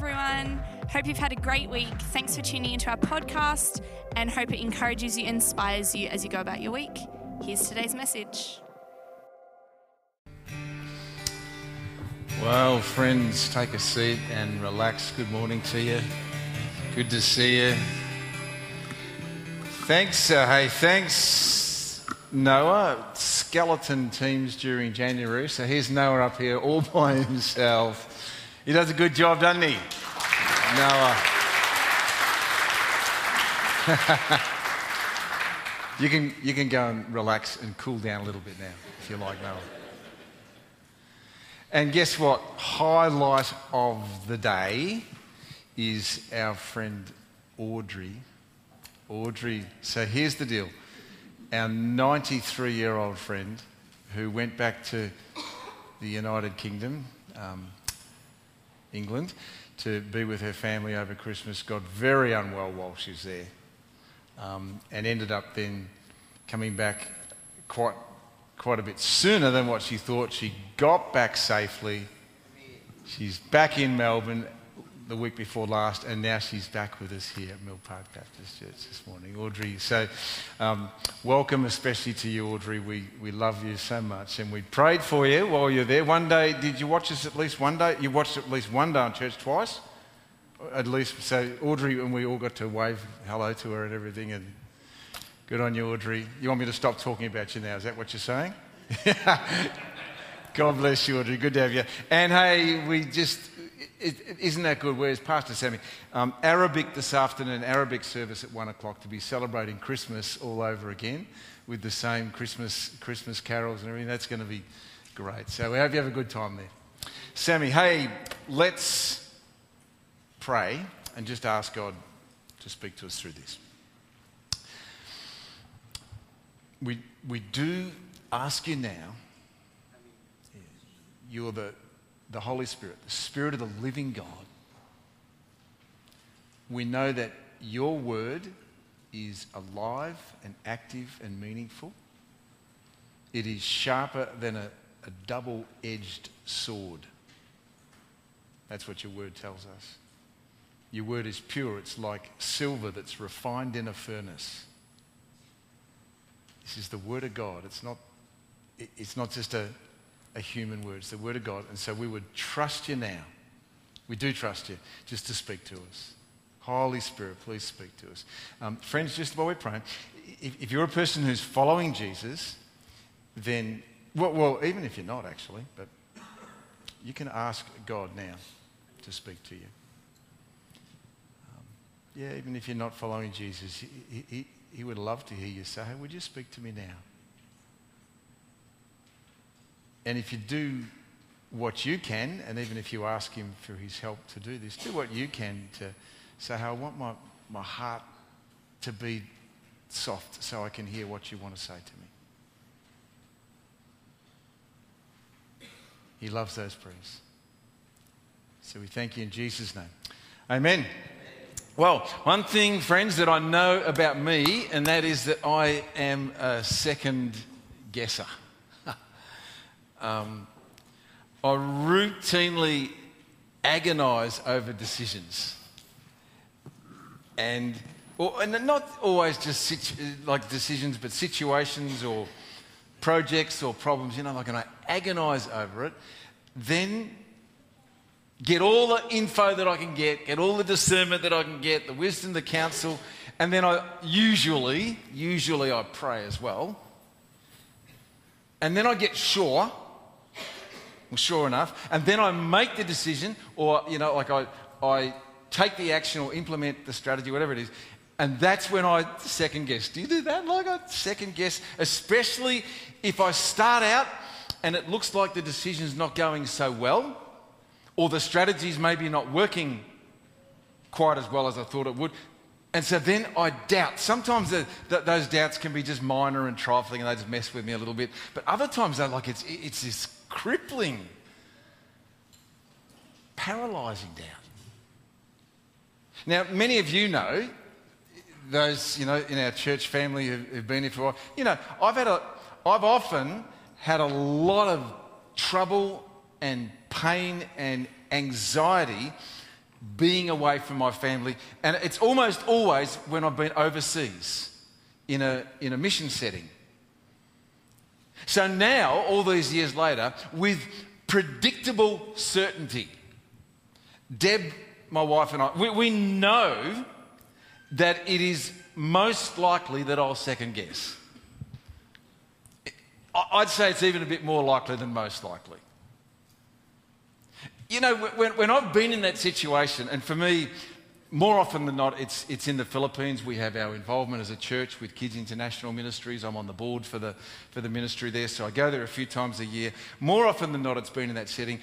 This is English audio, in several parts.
everyone. Hope you've had a great week. Thanks for tuning into our podcast and hope it encourages you, inspires you as you go about your week. Here's today's message. Well, friends, take a seat and relax. Good morning to you. Good to see you. Thanks, uh, hey, thanks, Noah. Skeleton teams during January, so here's Noah up here all by himself. He does a good job, doesn't he? Noah. you, can, you can go and relax and cool down a little bit now, if you like, Noah. And guess what? Highlight of the day is our friend Audrey. Audrey, so here's the deal. Our 93 year old friend who went back to the United Kingdom, um, England, to be with her family over Christmas, got very unwell while she was there, um, and ended up then coming back quite quite a bit sooner than what she thought. She got back safely. She's back in Melbourne the week before last, and now she's back with us here at Mill Park Baptist Church this morning. Audrey, so um, welcome especially to you, Audrey. We, we love you so much, and we prayed for you while you're there. One day, did you watch us at least one day? You watched at least one day on church twice? At least, so Audrey and we all got to wave hello to her and everything, and Good on you, Audrey. You want me to stop talking about you now? Is that what you're saying? God bless you, Audrey. Good to have you. And hey, we just, is not that good? Where's Pastor Sammy? Um, Arabic this afternoon, Arabic service at one o'clock to be celebrating Christmas all over again with the same Christmas, Christmas carols and everything. That's going to be great. So we hope you have a good time there. Sammy, hey, let's pray and just ask God to speak to us through this we, we do ask you now, you're the, the Holy Spirit, the Spirit of the living God. We know that your word is alive and active and meaningful. It is sharper than a, a double edged sword. That's what your word tells us. Your word is pure. It's like silver that's refined in a furnace. This is the Word of God. It's not, it's not just a, a human word, it's the Word of God. And so we would trust you now. We do trust you just to speak to us. Holy Spirit, please speak to us. Um, friends, just while we're praying, if, if, you're a person who's following Jesus, then, well, well, even if you're not actually, but you can ask God now to speak to you. Um, yeah, even if you're not following Jesus, he, he, he would love to hear you say, hey, would you speak to me now? And if you do what you can, and even if you ask him for his help to do this, do what you can to say, I want my, my heart to be soft so I can hear what you want to say to me. He loves those prayers. So we thank you in Jesus' name. Amen. Well, one thing, friends, that I know about me, and that is that I am a second guesser. Um, I routinely agonize over decisions. And, or, and not always just situ- like decisions, but situations or projects or problems, you know, like, and I agonize over it. Then get all the info that I can get, get all the discernment that I can get, the wisdom, the counsel, and then I usually, usually I pray as well. And then I get sure, well, sure enough, and then I make the decision, or, you know, like I, I take the action or implement the strategy, whatever it is, and that's when I second guess. Do you do that? Like I second guess, especially if I start out and it looks like the decision's not going so well or the strategy's maybe not working quite as well as I thought it would. And so then I doubt. Sometimes the, the, those doubts can be just minor and trifling and they just mess with me a little bit. But other times they're like it's, it's this crippling, paralyzing doubt. Now, many of you know, those you know in our church family who've, who've been here for a while, you know, I've had a, I've often had a lot of trouble and pain and anxiety being away from my family. And it's almost always when I've been overseas in a, in a mission setting. So now, all these years later, with predictable certainty, Deb, my wife, and I, we, we know that it is most likely that I'll second guess. I'd say it's even a bit more likely than most likely. You know, when, when I've been in that situation, and for me, more often than not, it's, it's in the Philippines. We have our involvement as a church with Kids International Ministries. I'm on the board for the, for the ministry there, so I go there a few times a year. More often than not, it's been in that setting.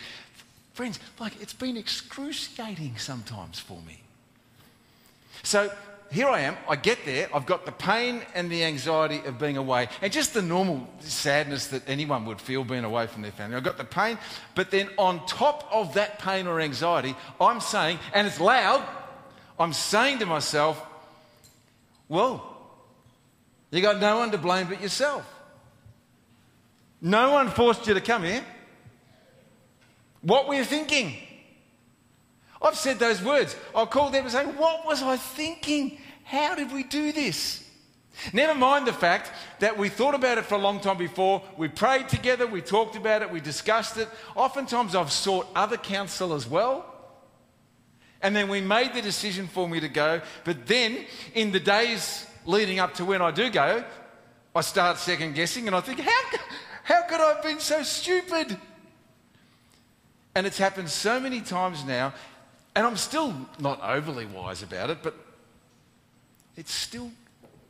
Friends, like it's been excruciating sometimes for me. So here I am, I get there, I've got the pain and the anxiety of being away, and just the normal sadness that anyone would feel being away from their family. I've got the pain, but then on top of that pain or anxiety, I'm saying, and it's loud, I'm saying to myself, well, you got no one to blame but yourself. No one forced you to come here. What were you thinking? I've said those words. I'll call them and say, What was I thinking? How did we do this? Never mind the fact that we thought about it for a long time before. We prayed together, we talked about it, we discussed it. Oftentimes, I've sought other counsel as well. And then we made the decision for me to go. But then, in the days leading up to when I do go, I start second guessing and I think, How, how could I have been so stupid? And it's happened so many times now. And I'm still not overly wise about it, but it still,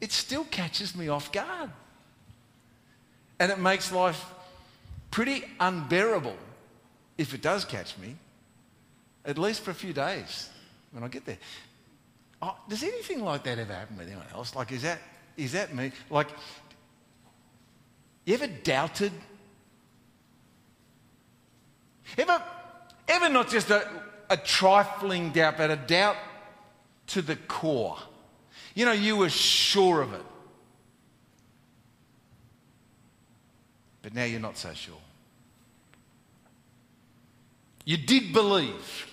it still catches me off guard. And it makes life pretty unbearable if it does catch me, at least for a few days when I get there. Oh, does anything like that ever happen with anyone else? Like, is that, is that me? Like, you ever doubted? Ever, ever not just a, a trifling doubt, but a doubt to the core. You know, you were sure of it. But now you're not so sure. You did believe,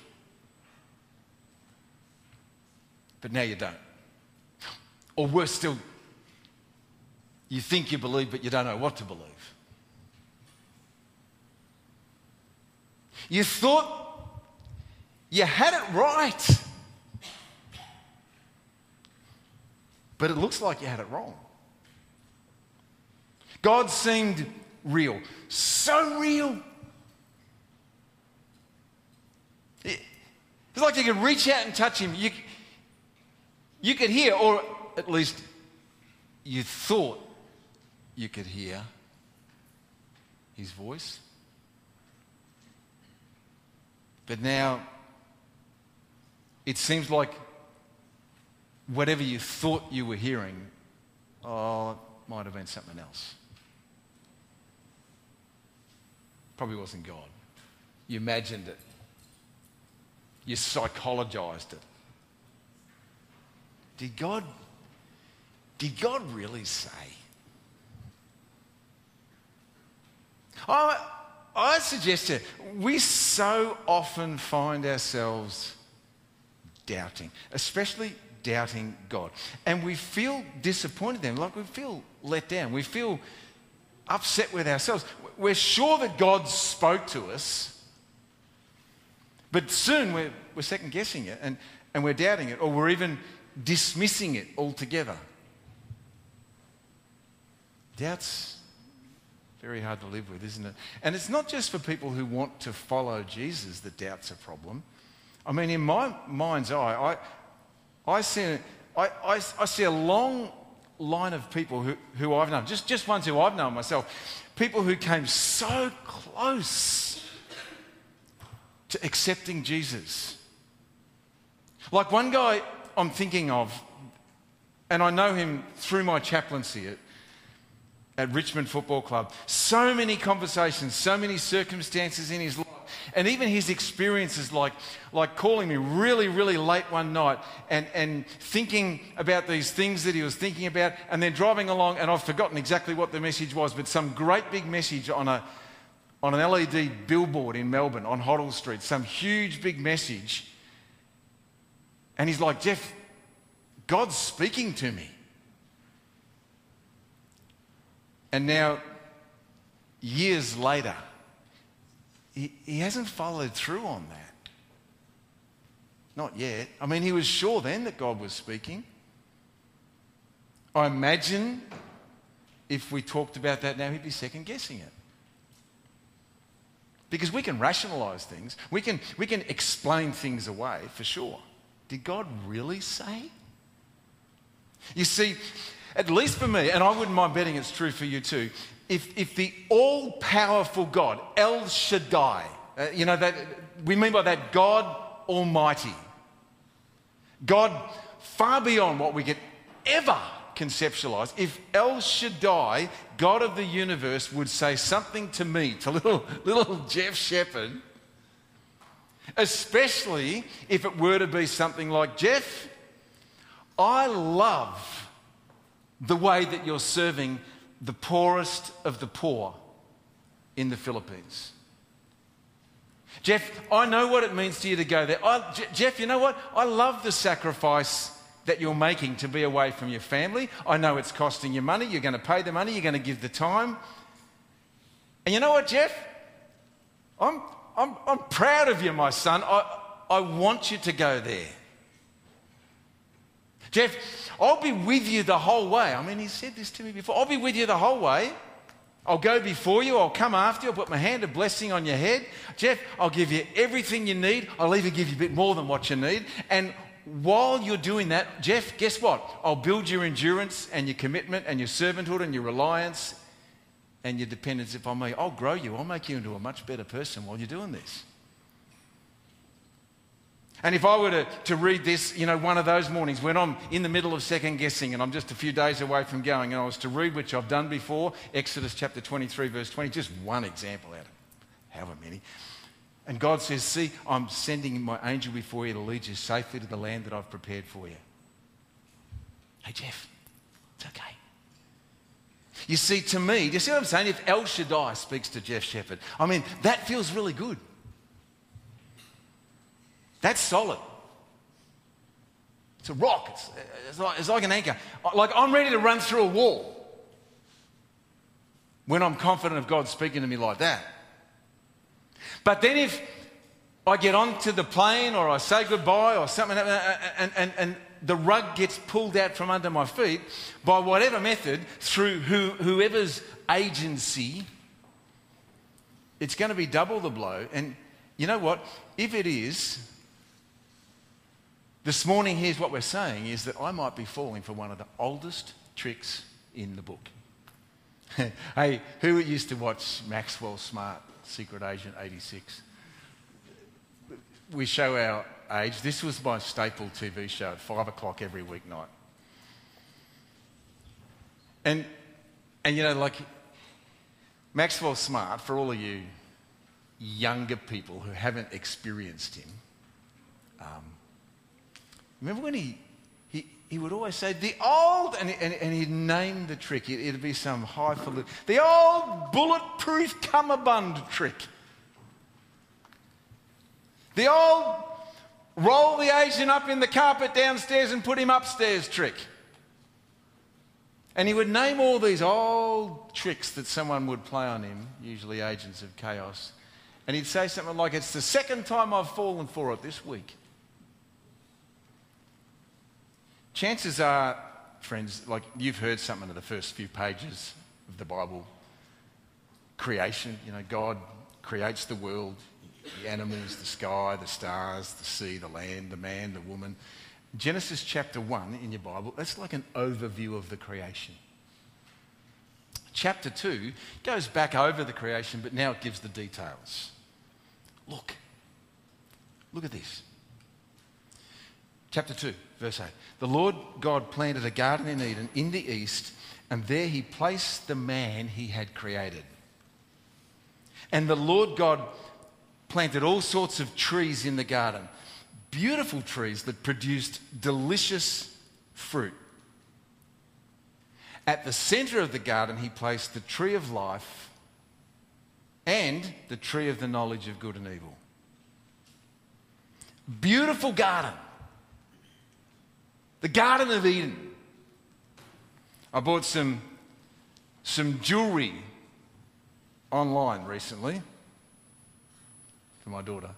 but now you don't. Or worse still, you think you believe, but you don't know what to believe. You thought you had it right. But it looks like you had it wrong. God seemed real, so real. It's like you could reach out and touch him. You, you could hear, or at least you thought you could hear his voice. But now it seems like whatever you thought you were hearing, oh, it might have been something else. Probably wasn't God. You imagined it, you psychologized it. Did God, did God really say? I, I suggest to we so often find ourselves doubting, especially doubting God. And we feel disappointed then, like we feel let down. We feel upset with ourselves. We're sure that God spoke to us, but soon we're, we're second guessing it and, and we're doubting it, or we're even dismissing it altogether. Doubt's very hard to live with, isn't it? And it's not just for people who want to follow Jesus that doubt's a problem. I mean, in my mind's eye, I, I, see, I, I, I see a long line of people who, who I've known, just, just ones who I've known myself, people who came so close to accepting Jesus. Like one guy I'm thinking of, and I know him through my chaplaincy at, at Richmond Football Club. So many conversations, so many circumstances in his life and even his experiences, like, like calling me really, really late one night and, and thinking about these things that he was thinking about, and then driving along, and I've forgotten exactly what the message was, but some great big message on, a, on an LED billboard in Melbourne on Hoddle Street, some huge big message. And he's like, Geoff, God's speaking to me. And now, years later, he, he hasn't followed through on that. Not yet. I mean, he was sure then that God was speaking. I imagine if we talked about that now, he'd be second guessing it. Because we can rationalize things, we can, we can explain things away for sure. Did God really say? You see, at least for me, and I wouldn't mind betting it's true for you too, if, if the all powerful God, El Shaddai, uh, you know, that, we mean by that God Almighty, God far beyond what we could ever conceptualize, if El Shaddai, God of the universe, would say something to me, to little, little Geoff Shepherd, especially if it were to be something like Geoff, I love the way that you're serving the poorest of the poor in the Philippines. Geoff, I know what it means to you to go there. Geoff, you know what? I love the sacrifice that you're making to be away from your family. I know it's costing you money. You're going to pay the money, you're going to give the time. And you know what, Geoff? I'm, I'm, I'm proud of you, my son. I, I want you to go there. Geoff, I'll be with you the whole way. I mean, he said this to me before. I'll be with you the whole way. I'll go before you. I'll come after you. I'll put my hand of blessing on your head. Geoff, I'll give you everything you need. I'll even give you a bit more than what you need. And while you're doing that, Geoff, guess what? I'll build your endurance and your commitment and your servanthood and your reliance and your dependence upon me. I'll grow you. I'll make you into a much better person while you're doing this. And if I were to, to read this, you know, one of those mornings when I'm in the middle of second guessing and I'm just a few days away from going, and I was to read, which I've done before, Exodus chapter 23, verse 20, just one example out of however many. And God says, See, I'm sending my angel before you to lead you safely to the land that I've prepared for you. Hey, Geoff. You see, to me, do you see what I'm saying? If El Shaddai speaks to Geoff Shepherd, I mean, that feels really good. That's solid. It's a rock, it's, it's, like, it's like an anchor. Like I'm ready to run through a wall when I'm confident of God speaking to me like that. But then if I get onto the plane or I say goodbye or something, and, and, and the rug gets pulled out from under my feet by whatever method through who, whoever's agency, it's going to be double the blow. And you know what? If it is, this morning, here's what we're saying is that I might be falling for one of the oldest tricks in the book. hey, who used to watch Maxwell Smart? Secret Agent 86. We show our age. This was my staple TV show at five o'clock every weeknight. And, and you know, like Maxwell Smart, for all of you younger people who haven't experienced him, um, remember when he, he, he would always say, the old, and, and, and he'd name the trick. It, would be some highfalutin, the old bulletproof cummerbund trick. The old roll the Asian up in the carpet downstairs and put him upstairs trick. And he would name all these old tricks that someone would play on him, usually agents of chaos. And he'd say something like, It's the second time I've fallen for it this week. Chances are, friends, like you've heard something of the first few pages of the Bible creation. You know, God creates the world, the animals, the sky, the stars, the sea, the land, the man, the woman. Genesis chapter 1 in your Bible, that's like an overview of the creation. Chapter 2 goes back over the creation, but now it gives the details. Look, look at this. Chapter 2, verse 8. The Lord God planted a garden in Eden in the east, and there he placed the man he had created. And the Lord God planted all sorts of trees in the garden, beautiful trees that produced delicious fruit. At the center of the garden, he placed the tree of life and the tree of the knowledge of good and evil. Beautiful garden. The Garden of Eden. I bought some, some jewelry online recently for my daughter.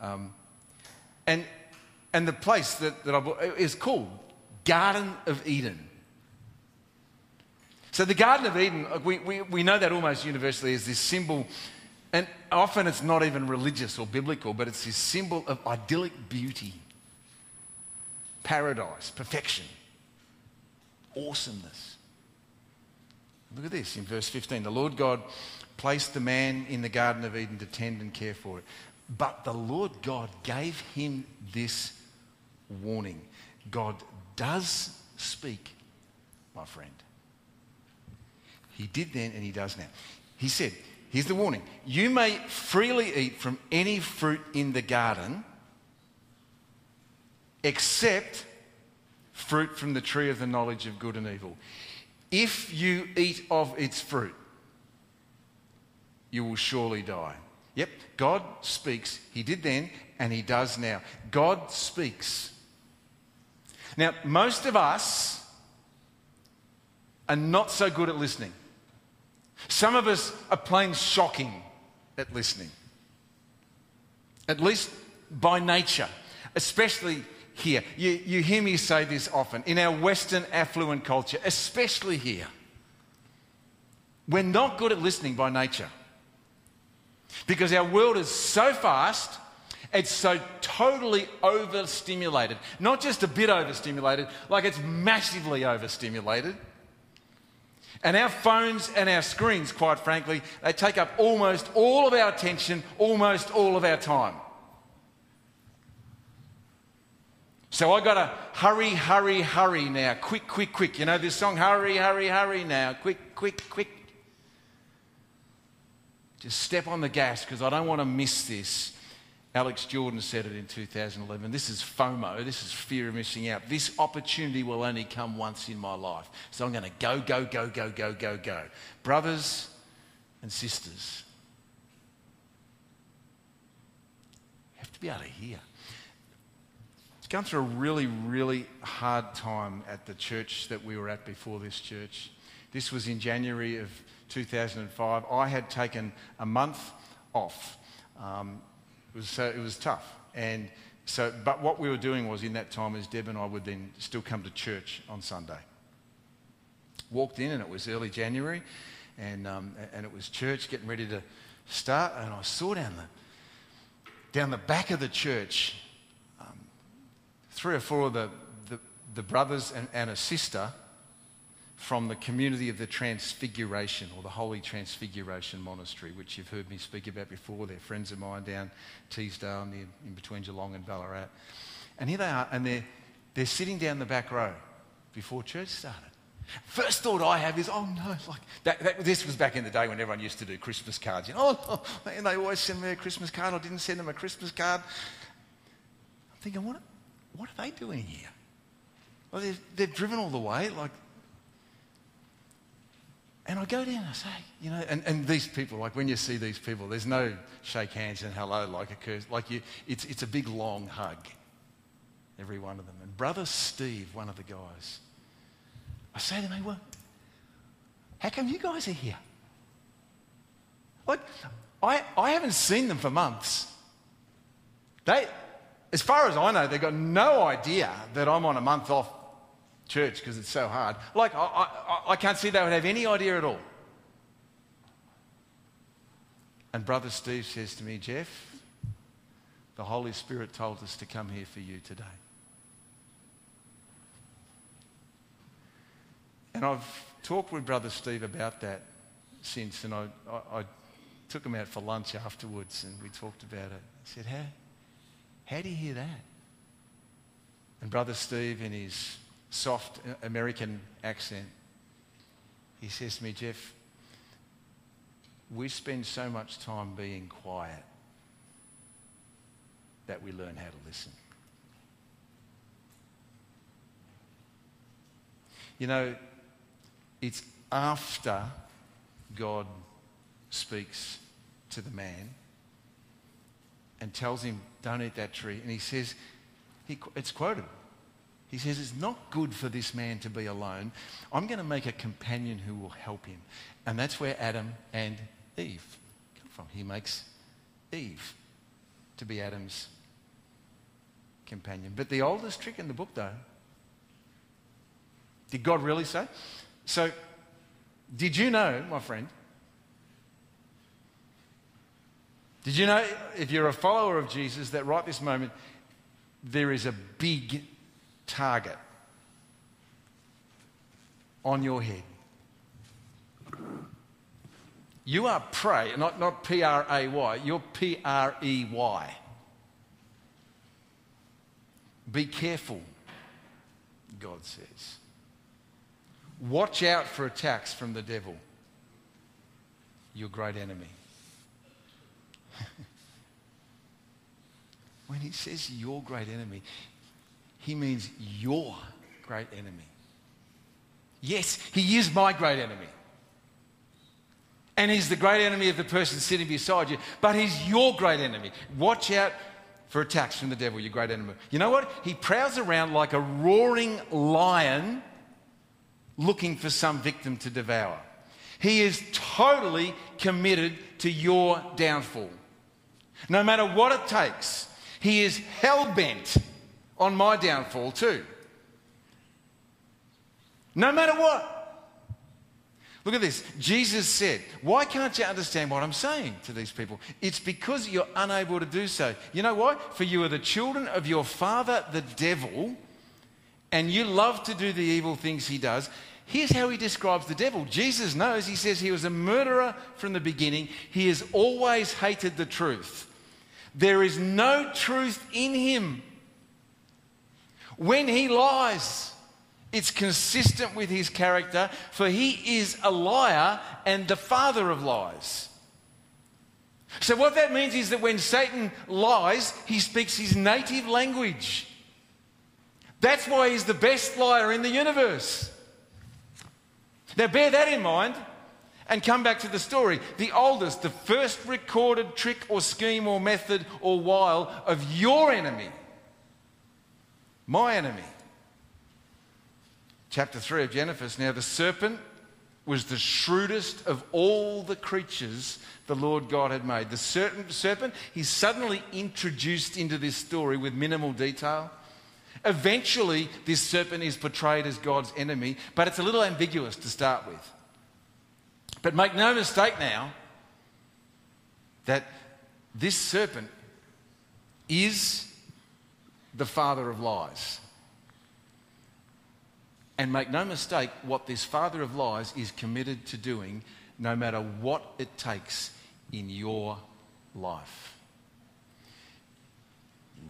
Um, and, and the place that, that I bought is called Garden of Eden. So the Garden of Eden, we, we, we know that almost universally as this symbol, and often it's not even religious or biblical, but it's this symbol of idyllic beauty, paradise, perfection, awesomeness. Look at this in verse 15. The Lord God placed the man in the Garden of Eden to tend and care for it. But the Lord God gave him this warning God does speak, my friend. He did then and he does now. He said, Here's the warning you may freely eat from any fruit in the garden except fruit from the tree of the knowledge of good and evil. If you eat of its fruit, you will surely die. Yep, God speaks. He did then and He does now. God speaks. Now, most of us are not so good at listening. Some of us are plain shocking at listening, at least by nature, especially here. You, you hear me say this often in our Western affluent culture, especially here. We're not good at listening by nature because our world is so fast. It's so totally overstimulated. Not just a bit overstimulated, like it's massively overstimulated. And our phones and our screens, quite frankly, they take up almost all of our attention, almost all of our time. So I got to hurry, hurry, hurry now. Quick, quick, quick. You know this song? Hurry, hurry, hurry now. Quick, quick, quick. Just step on the gas because I don't want to miss this. Alex Jordan said it in 2011. This is FOMO. This is fear of missing out. This opportunity will only come once in my life. So I'm going to go, go, go, go, go, go, go. Brothers and sisters, you have to be able to hear. It's gone through a really, really hard time at the church that we were at before this church. This was in January of 2005. I had taken a month off. Um, it was, uh, it was tough. And so, but what we were doing was in that time is Deb and I would then still come to church on Sunday. Walked in and it was early January and, um, and it was church getting ready to start and I saw down the, down the back of the church um, three or four of the, the, the brothers and, and a sister from the community of the Transfiguration or the Holy Transfiguration Monastery, which you've heard me speak about before. They're friends of mine down Teesdale, near, in between Geelong and Ballarat. And here they are, and they're, they're sitting down the back row before church started. First thought I have is, oh no, like that, that, this was back in the day when everyone used to do Christmas cards. You know, oh, man, they always send me a Christmas card. I didn't send them a Christmas card. I'm thinking, what, what are they doing here? Well, they've, they've driven all the way. Like and I go down and I say, you know, and, and these people, like when you see these people, there's no shake hands and hello like occurs. Like you, it's, it's a big long hug, every one of them. And brother Steve, one of the guys, I say to him, well, how come you guys are here? Like, I, I haven't seen them for months. They, as far as I know, they've got no idea that I'm on a month off church because it's so hard. Like, I, I, I can't see they would have any idea at all. And Brother Steve says to me, Geoff, the Holy Spirit told us to come here for you today. And I've talked with Brother Steve about that since, and I, I, I took him out for lunch afterwards and we talked about it. I said, How, how do you hear that? And Brother Steve, in his soft American accent. He says to me, Geoff, we spend so much time being quiet that we learn how to listen. You know, it's after God speaks to the man and tells him, Don't eat that tree. And he says, he, it's quoted He says, It's not good for this man to be alone. I'm going to make a companion who will help him. And that's where Adam and Eve come from. He makes Eve to be Adam's companion. But the oldest trick in the book, though, did God really say? So, did you know, my friend? Did you know, if you're a follower of Jesus, that right this moment, there is a big target on your head? You are prey, not, not P R A Y, you're P R E Y. Be careful, God says. Watch out for attacks from the devil, your great enemy. when he says your great enemy, he means your great enemy. Yes, he is my great enemy. And he's the great enemy of the person sitting beside you, but he's your great enemy. Watch out for attacks from the devil, your great enemy. You know what? He prowls around like a roaring lion looking for some victim to devour. He is totally committed to your downfall. No matter what it takes, he is hell bent on my downfall too. No matter what. Look at this. Jesus said, Why can't you understand what I'm saying to these people? It's because you're unable to do so. You know why? For you are the children of your father, the devil, and you love to do the evil things he does. Here's how he describes the devil. Jesus knows, he says he was a murderer from the beginning. He has always hated the truth. There is no truth in him. When he lies, it's consistent with his character, for he is a liar and the father of lies. So, what that means is that when Satan lies, he speaks his native language. That's why he's the best liar in the universe. Now, bear that in mind and come back to the story. The oldest, the first recorded trick or scheme or method or wile of your enemy, my enemy, chapter 3 of Genesis. Now, the serpent was the shrewdest of all the creatures the Lord God had made. The serpent, he's suddenly introduced into this story with minimal detail. Eventually, this serpent is portrayed as God's enemy, but it's a little ambiguous to start with. But make no mistake now that this serpent is the father of lies. And make no mistake, what this father of lies is committed to doing, no matter what it takes in your life.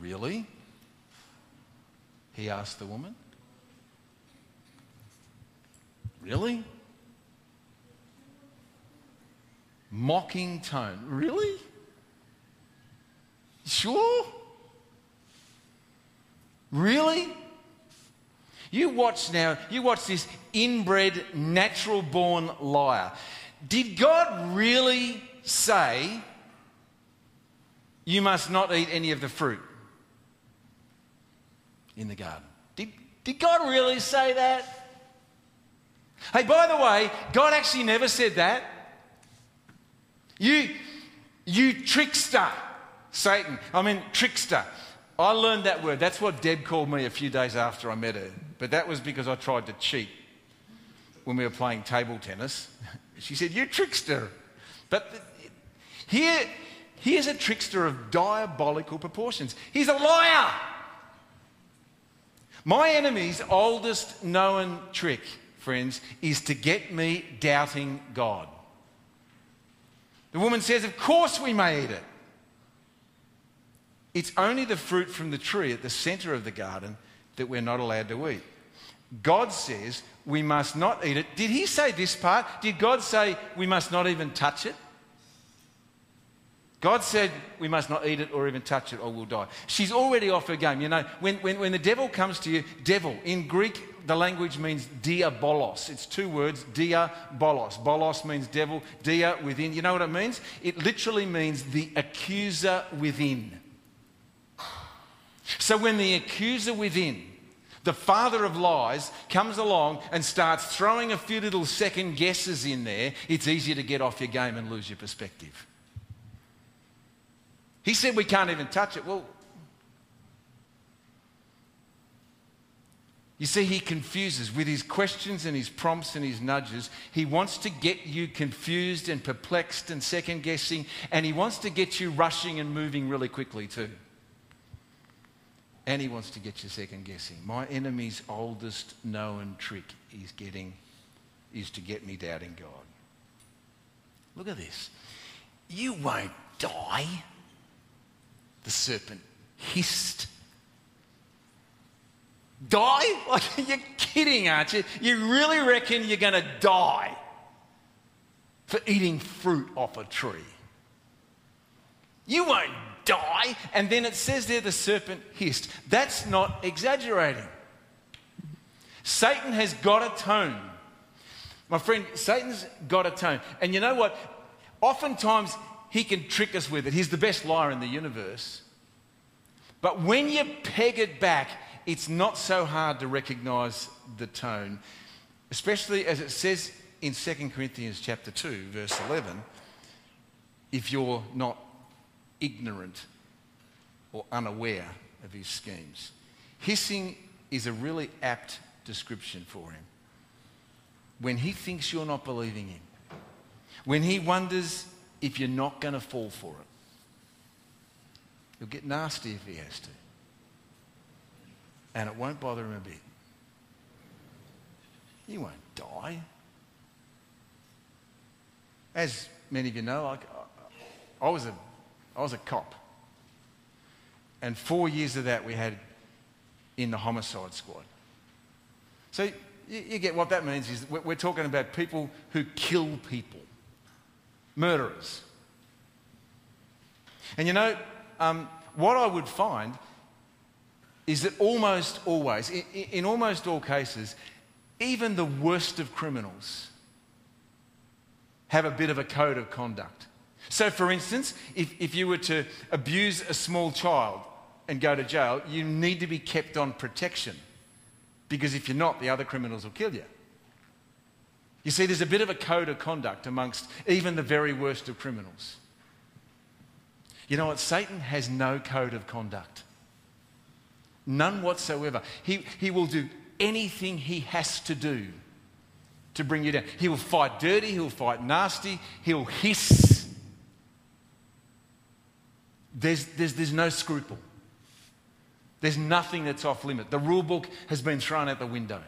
Really? He asked the woman. Really? Mocking tone. Really? Sure? Really? You watch now, you watch this inbred, natural born liar. Did God really say you must not eat any of the fruit in the garden? Did, did God really say that? Hey, by the way, God actually never said that. You, you trickster, Satan. I mean, trickster. I learned that word. That's what Deb called me a few days after I met her. But that was because I tried to cheat when we were playing table tennis. She said, You trickster. But here, here's a trickster of diabolical proportions. He's a liar. My enemy's oldest known trick, friends, is to get me doubting God. The woman says, Of course we may eat it. It's only the fruit from the tree at the center of the garden that we're not allowed to eat. God says we must not eat it. Did he say this part? Did God say we must not even touch it? God said we must not eat it or even touch it or we'll die. She's already off her game. You know, when, when, when the devil comes to you, devil, in Greek, the language means diabolos. It's two words, diabolos. Bolos means devil, dia within. You know what it means? It literally means the accuser within. So when the accuser within The father of lies comes along and starts throwing a few little second guesses in there. It's easier to get off your game and lose your perspective. He said we can't even touch it. Well, You see, he confuses with his questions and his prompts and his nudges. He wants to get you confused and perplexed and second guessing, and he wants to get you rushing and moving really quickly too. And he wants to get you second guessing. My enemy's oldest known trick is getting is to get me doubting God. Look at this. You won't die. The serpent hissed Die? Like, you're kidding, aren't you? You really reckon you're going to die for eating fruit off a tree? You won't die. And then it says there the serpent hissed. That's not exaggerating. Satan has got a tone. My friend, Satan's got a tone. And you know what? Oftentimes he can trick us with it. He's the best liar in the universe. But when you peg it back, it's not so hard to recognize the tone, especially as it says in 2 Corinthians chapter 2, verse 11, if you're not ignorant or unaware of his schemes. Hissing is a really apt description for him. When he thinks you're not believing him, when he wonders if you're not going to fall for it, he'll get nasty if he has to and it won't bother him a bit. You won't die. As many of you know, like, I, was a, I was a cop. And four years of that we had in the homicide squad. So you, you get what that means is we're, talking about people who kill people, murderers. And you know, um, what I would find is that almost always, in, in, almost all cases, even the worst of criminals have a bit of a code of conduct. So, for instance, if, if you were to abuse a small child and go to jail, you need to be kept on protection because if you're not, the other criminals will kill you. You see, there's a bit of a code of conduct amongst even the very worst of criminals. You know what? Satan has no code of conduct. None whatsoever. He, he will do anything he has to do to bring you down. He will fight dirty, he'll fight nasty, he'll hiss. There's, there's, there's no scruple. There's nothing that's off limit. The rule book has been thrown out the window.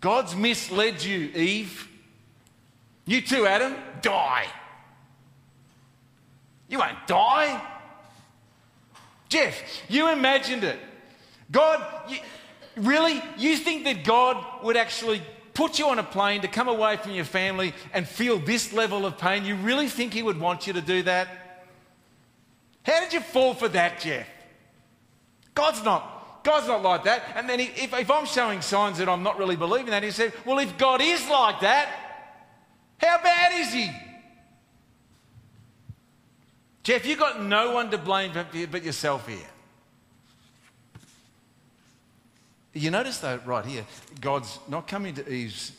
God's misled you, Eve. You too, Adam, die. You won't die. Geoff, you imagined it. God, you, really? You think that God would actually put you on a plane to come away from your family and feel this level of pain? You really think He would want you to do that? How did you fall for that, Geoff? God's not. God's not like that. And then he, if, if I'm showing signs that I'm not really believing that, he said, Well, if God is like that, how bad is he? Geoff, you've got no one to blame but yourself here. You notice, though, right here, God's not coming to Eve's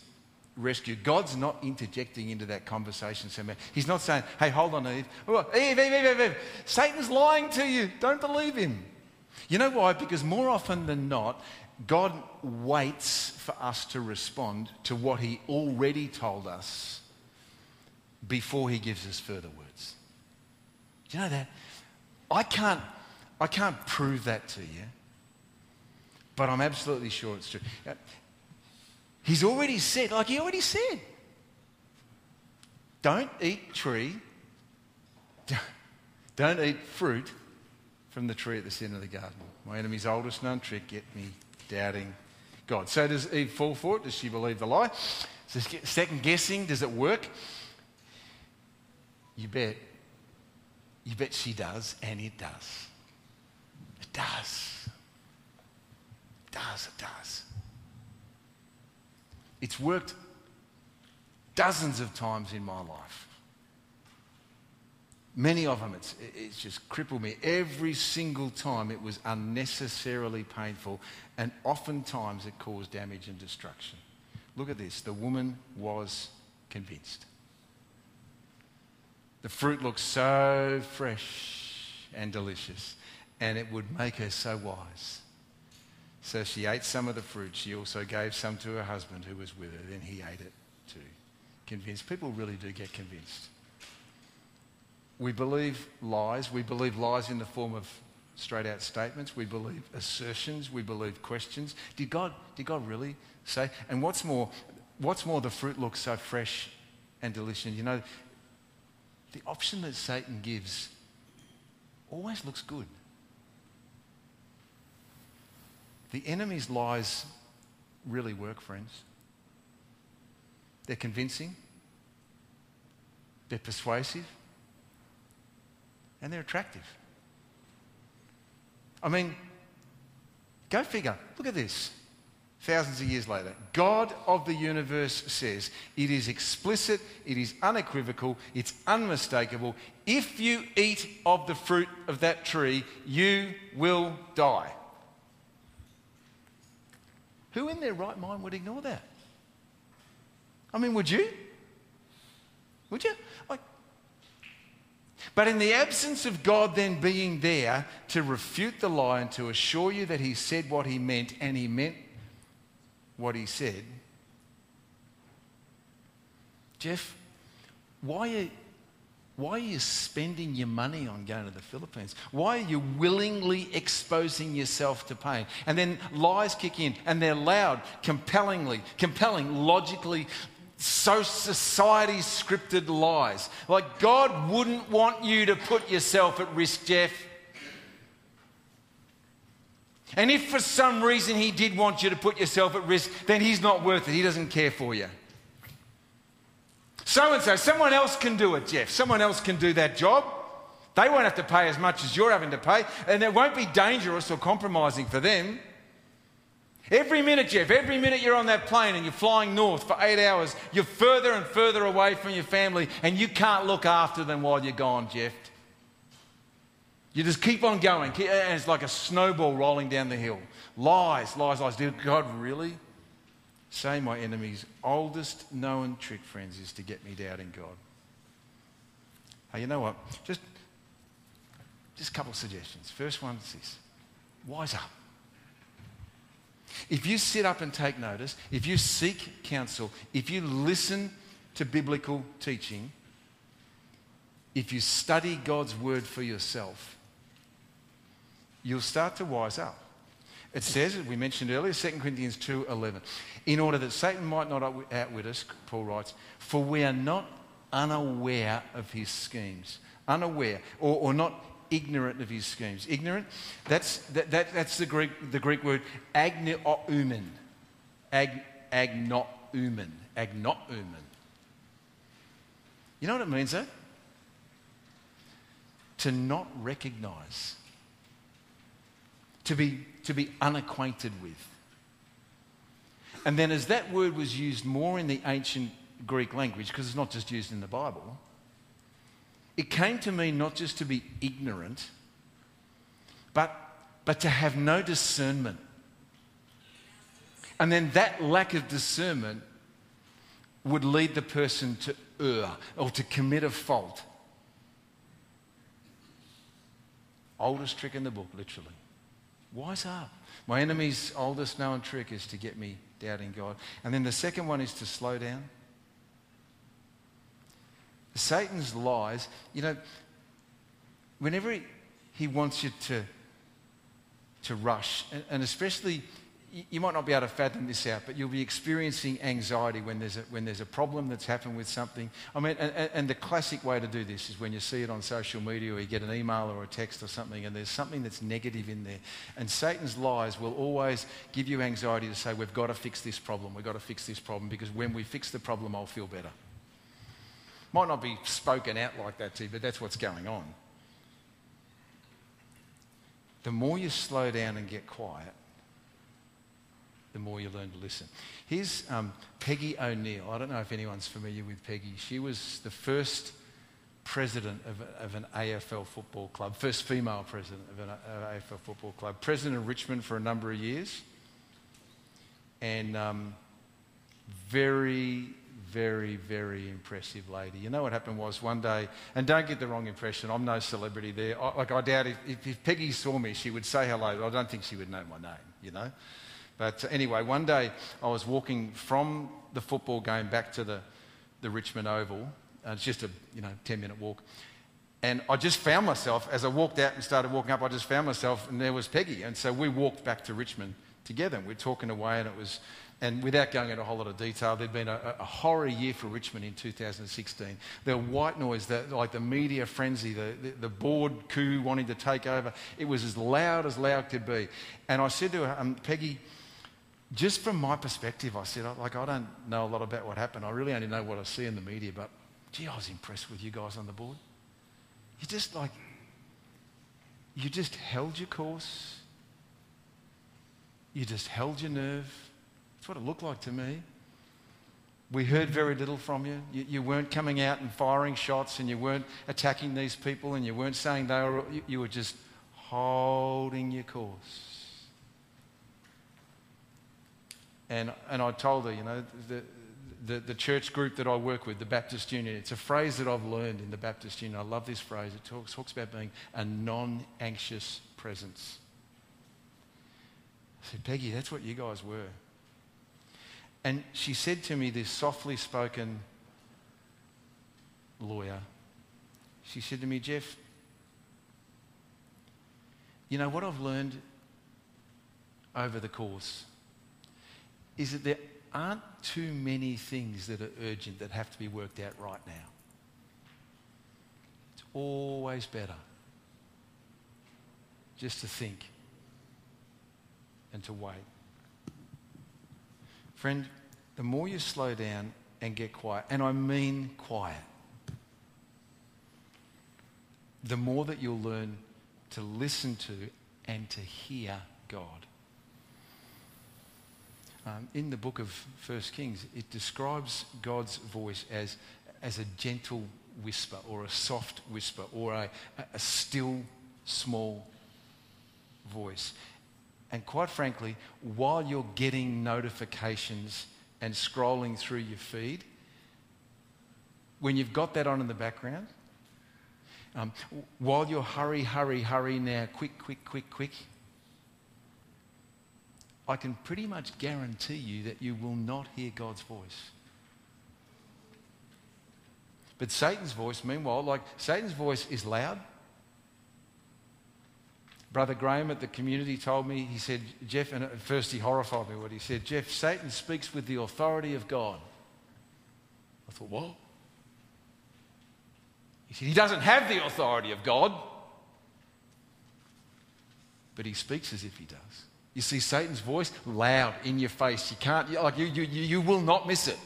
rescue. God's not interjecting into that conversation somehow. He's not saying, hey, hold on, Eve. Eve, Eve, Eve, Eve, Eve. Satan's lying to you. Don't believe him. You know why? Because more often than not, God waits for us to respond to what he already told us before he gives us further words. Do you know that? I can't, I can't prove that to you, but I'm absolutely sure it's true. Uh, he's already said, like he already said, don't eat tree, don't eat fruit from the tree at the center of the garden. My enemy's oldest known trick, get me doubting God. So does Eve fall for it? Does she believe the lie? So second guessing, does it work? You bet. You bet she does, and it does. It does. It does, it does. It's worked dozens of times in my life. Many of them, it's, it's just crippled me. Every single time it was unnecessarily painful, and oftentimes it caused damage and destruction. Look at this the woman was convinced. The fruit looked so fresh and delicious, and it would make her so wise. So she ate some of the fruit. She also gave some to her husband who was with her. Then he ate it too. Convinced. People really do get convinced. We believe lies. We believe lies in the form of straight out statements. We believe assertions. We believe questions. Did God, did God really say? And what's more, what's more, the fruit looks so fresh and delicious. You know, the option that Satan gives always looks good. The enemy's lies really work, friends. They're convincing, they're persuasive, and they're attractive. I mean, go figure. Look at this. Thousands of years later, God of the universe says, It is explicit, it is unequivocal, it's unmistakable. If you eat of the fruit of that tree, you will die. Who in their right mind would ignore that? I mean, would you? Would you? Like, but in the absence of God then being there to refute the lie and to assure you that He said what He meant and He meant what He said, Geoff, why are, why are you spending your money on going to the Philippines? Why are you willingly exposing yourself to pain? And then lies kick in, and they're loud, compellingly, compelling, logically so society scripted lies. Like God wouldn't want you to put yourself at risk, Geoff. And if for some reason he did want you to put yourself at risk, then he's not worth it. He doesn't care for you. So and so, someone else can do it, Geoff. Someone else can do that job. They won't have to pay as much as you're having to pay, and it won't be dangerous or compromising for them. Every minute, Geoff, every minute you're on that plane and you're flying north for eight hours, you're further and further away from your family and you can't look after them while you're gone, Geoff. You just keep on going, and it's like a snowball rolling down the hill. Lies, lies, lies. Did God really say my enemy's oldest known trick, friends, is to get me doubting God? Hey, you know what? Just, just a couple of suggestions. First one is this wise up. If you sit up and take notice, if you seek counsel, if you listen to biblical teaching, if you study God's word for yourself, you'll start to wise up. It says, we mentioned earlier, 2 Corinthians 2.11, in order that Satan might not outwit us, Paul writes, for we are not unaware of his schemes. Unaware, or, or not ignorant of his schemes. Ignorant, that's, that, that, that's the, Greek, the Greek word agnoumen. Ag, agnoumen. Agnoumen. You know what it means, though? To not recognize. To be, to be unacquainted with. And then, as that word was used more in the ancient Greek language, because it's not just used in the Bible, it came to mean not just to be ignorant, but, but to have no discernment. And then that lack of discernment would lead the person to err or to commit a fault. Oldest trick in the book, literally. Wise up. My enemy's oldest known trick is to get me doubting God. And then the second one is to slow down. Satan's lies, you know, whenever he, he wants you to, to rush, and, and, especially, you might not be able to fathom this out, but you'll be experiencing anxiety when there's a, when there's a problem that's happened with something. I mean, and, and the classic way to do this is when you see it on social media or you get an email or a text or something, and there's something that's negative in there. And Satan's lies will always give you anxiety to say, We've got to fix this problem, we've got to fix this problem, because when we fix the problem, I'll feel better. Might not be spoken out like that to you, but that's what's going on. The more you slow down and get quiet, the more you learn to listen. Here's um, Peggy O'Neill. I don't know if anyone's familiar with Peggy. She was the first president of, of an AFL football club, first female president of an AFL football club, president of Richmond for a number of years, and um, very, very, very impressive lady. You know what happened was one day, and don't get the wrong impression, I'm no celebrity there. I, like, I doubt if, if, if Peggy saw me, she would say hello, I don't think she would know my name, you know. But anyway, one day I was walking from the football game back to the, the Richmond Oval. Uh, it's just a you know 10 minute walk. And I just found myself, as I walked out and started walking up, I just found myself, and there was Peggy. And so we walked back to Richmond together. And we we're talking away, and it was, and without going into a whole lot of detail, there'd been a, a horror year for Richmond in 2016. The white noise, the, like the media frenzy, the, the, the, board coup wanting to take over, it was as loud as loud could be. And I said to her, um, Peggy, just from my perspective, I said, like, I don't know a lot about what happened. I really only know what I see in the media, but gee, I was impressed with you guys on the board. You just like, you just held your course. You just held your nerve. That's what it looked like to me. We heard very little from you. you. you. weren't coming out and firing shots, and you weren't attacking these people, and you weren't saying they were, you, you were just holding your course. And, and I told her, you know, the, the, the church group that I work with, the Baptist Union, it's a phrase that I've learned in the Baptist Union. I love this phrase. It talks, talks about being a non anxious presence. I said, Peggy, that's what you guys were. And she said to me, this softly spoken lawyer, she said to me, Geoff, you know what I've learned over the course is that there aren't too many things that are urgent that have to be worked out right now. It's always better just to think and to wait. Friend, the more you slow down and get quiet, and I mean quiet, the more that you'll learn to listen to and to hear God um, in the book of First Kings, it describes God's voice as, as a gentle whisper or a soft whisper or a, a still small voice. And quite frankly, while you're getting notifications and scrolling through your feed, when you've got that on in the background, um, while you're hurry, hurry, hurry now, quick, quick, quick, quick, I can pretty much guarantee you that you will not hear God's voice. But Satan's voice, meanwhile, like Satan's voice is loud. Brother Graham at the community told me, he said, Geoff, and at first he horrified me what he said, Geoff, Satan speaks with the authority of God. I thought, what? He said, he doesn't have the authority of God, but he speaks as if he does. You see Satan's voice loud in your face. You can't, like, you, you, you will not miss it.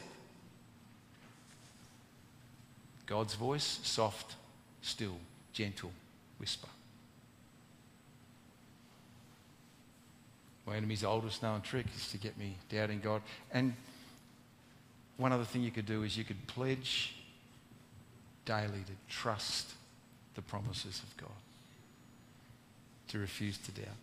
God's voice, soft, still, gentle whisper. My enemy's oldest known trick is to get me doubting God. And one other thing you could do is you could pledge daily to trust the promises of God, to refuse to doubt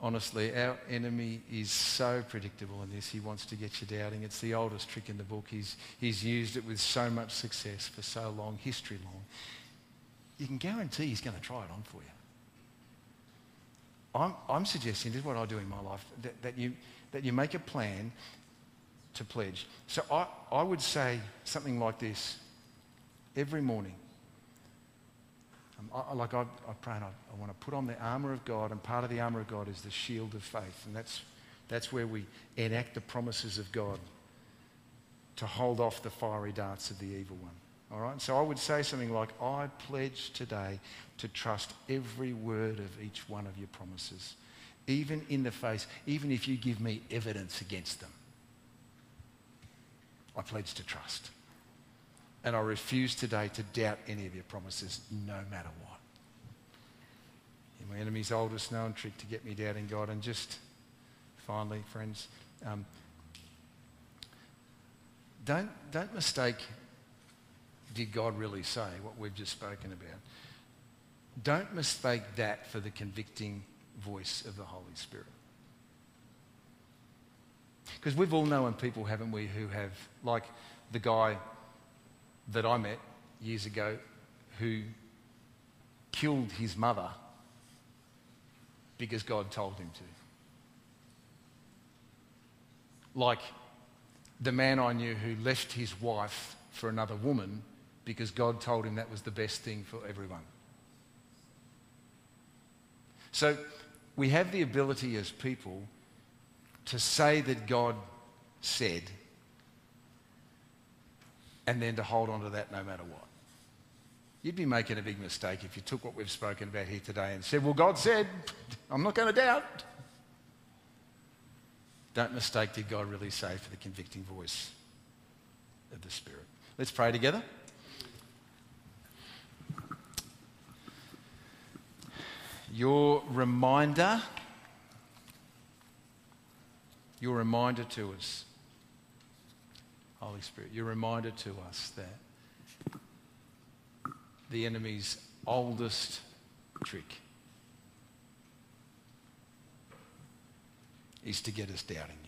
honestly, our enemy is so predictable in this. He wants to get you doubting. It's the oldest trick in the book. He's, he's used it with so much success for so long, history long. You can guarantee he's going to try it on for you. I'm, I'm suggesting, this is what I do in my life, that, that, you, that you make a plan to pledge. So I, I would say something like this every morning. Um, I, like I, I pray and I, I want to put on the armour of God, and part of the armour of God is the shield of faith. And that's, that's where we enact the promises of God to hold off the fiery darts of the evil one. All right? So I would say something like, I pledge today to trust every word of each one of your promises, even in the face, even if you give me evidence against them. I pledge to trust. And I refuse today to doubt any of your promises, no matter what. My enemy's oldest known trick to get me doubting God. And just finally, friends, um, don't, don't mistake did God really say, what we've just spoken about. Don't mistake that for the convicting voice of the Holy Spirit. Because we've all known people, haven't we, who have, like the guy that I met years ago who killed his mother because God told him to. Like the man I knew who left his wife for another woman because God told him that was the best thing for everyone. So we have the ability as people to say that God said and then to hold on to that no matter what. You'd be making a big mistake if you took what we've spoken about here today and said, Well, God said, I'm not going to doubt. Don't mistake did God really say for the convicting voice of the Spirit. Let's pray together. Your reminder, your reminder to us, Holy Spirit, your reminder to us that the enemy's oldest trick is to get us doubting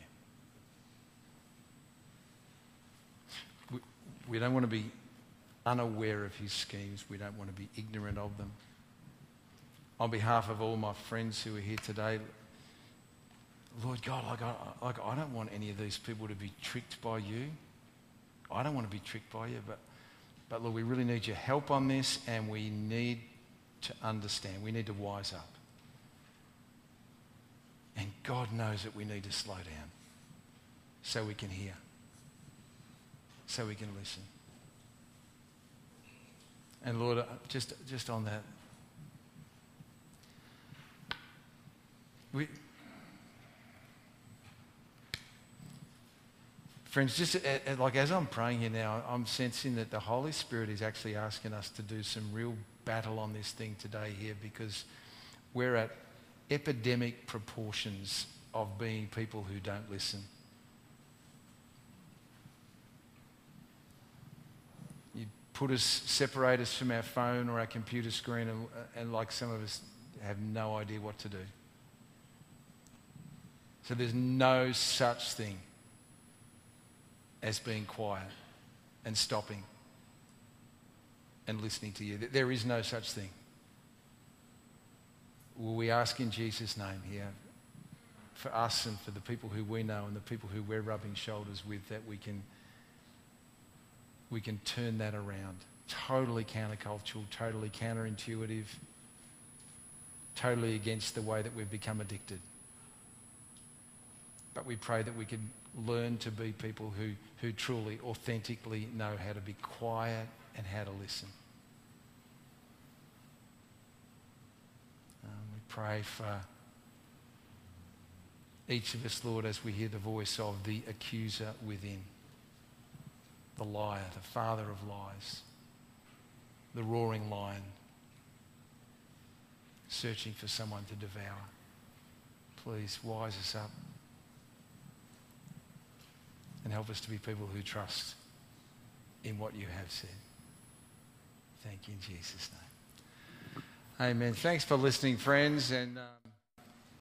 you. We, we don't want to be unaware of his schemes. We don't want to be ignorant of them. On behalf of all my friends who are here today, Lord God, like I, like I don't want any of these people to be tricked by you. I don't want to be tricked by you, but, but Lord, we really need your help on this and we need to understand. We need to wise up. And God knows that we need to slow down so we can hear, so we can listen. And Lord, uh, just, just on that, we, friends, just uh, uh, like as I'm praying here now, I'm sensing that the Holy Spirit is actually asking us to do some real battle on this thing today here because we're at epidemic proportions of being people who don't listen. You put us, separate us from our phone or our computer screen, and, uh, and like some of us have no idea what to do. So there's no such thing as being quiet and stopping and listening to you. There is no such thing. Will we ask in Jesus' name here for us and for the people who we know and the people who we're rubbing shoulders with that we can, we can turn that around. Totally countercultural, totally counterintuitive, totally against the way that we've become addicted. But we pray that we could learn to be people who, who truly, authentically know how to be quiet and how to listen. Um, we pray for each of us, Lord, as we hear the voice of the accuser within, the liar, the father of lies, the roaring lion, searching for someone to devour. Please wise us up and help us to be people who trust in what you have said. Thank you in Jesus' name. Amen. Thanks for listening, friends. And. Um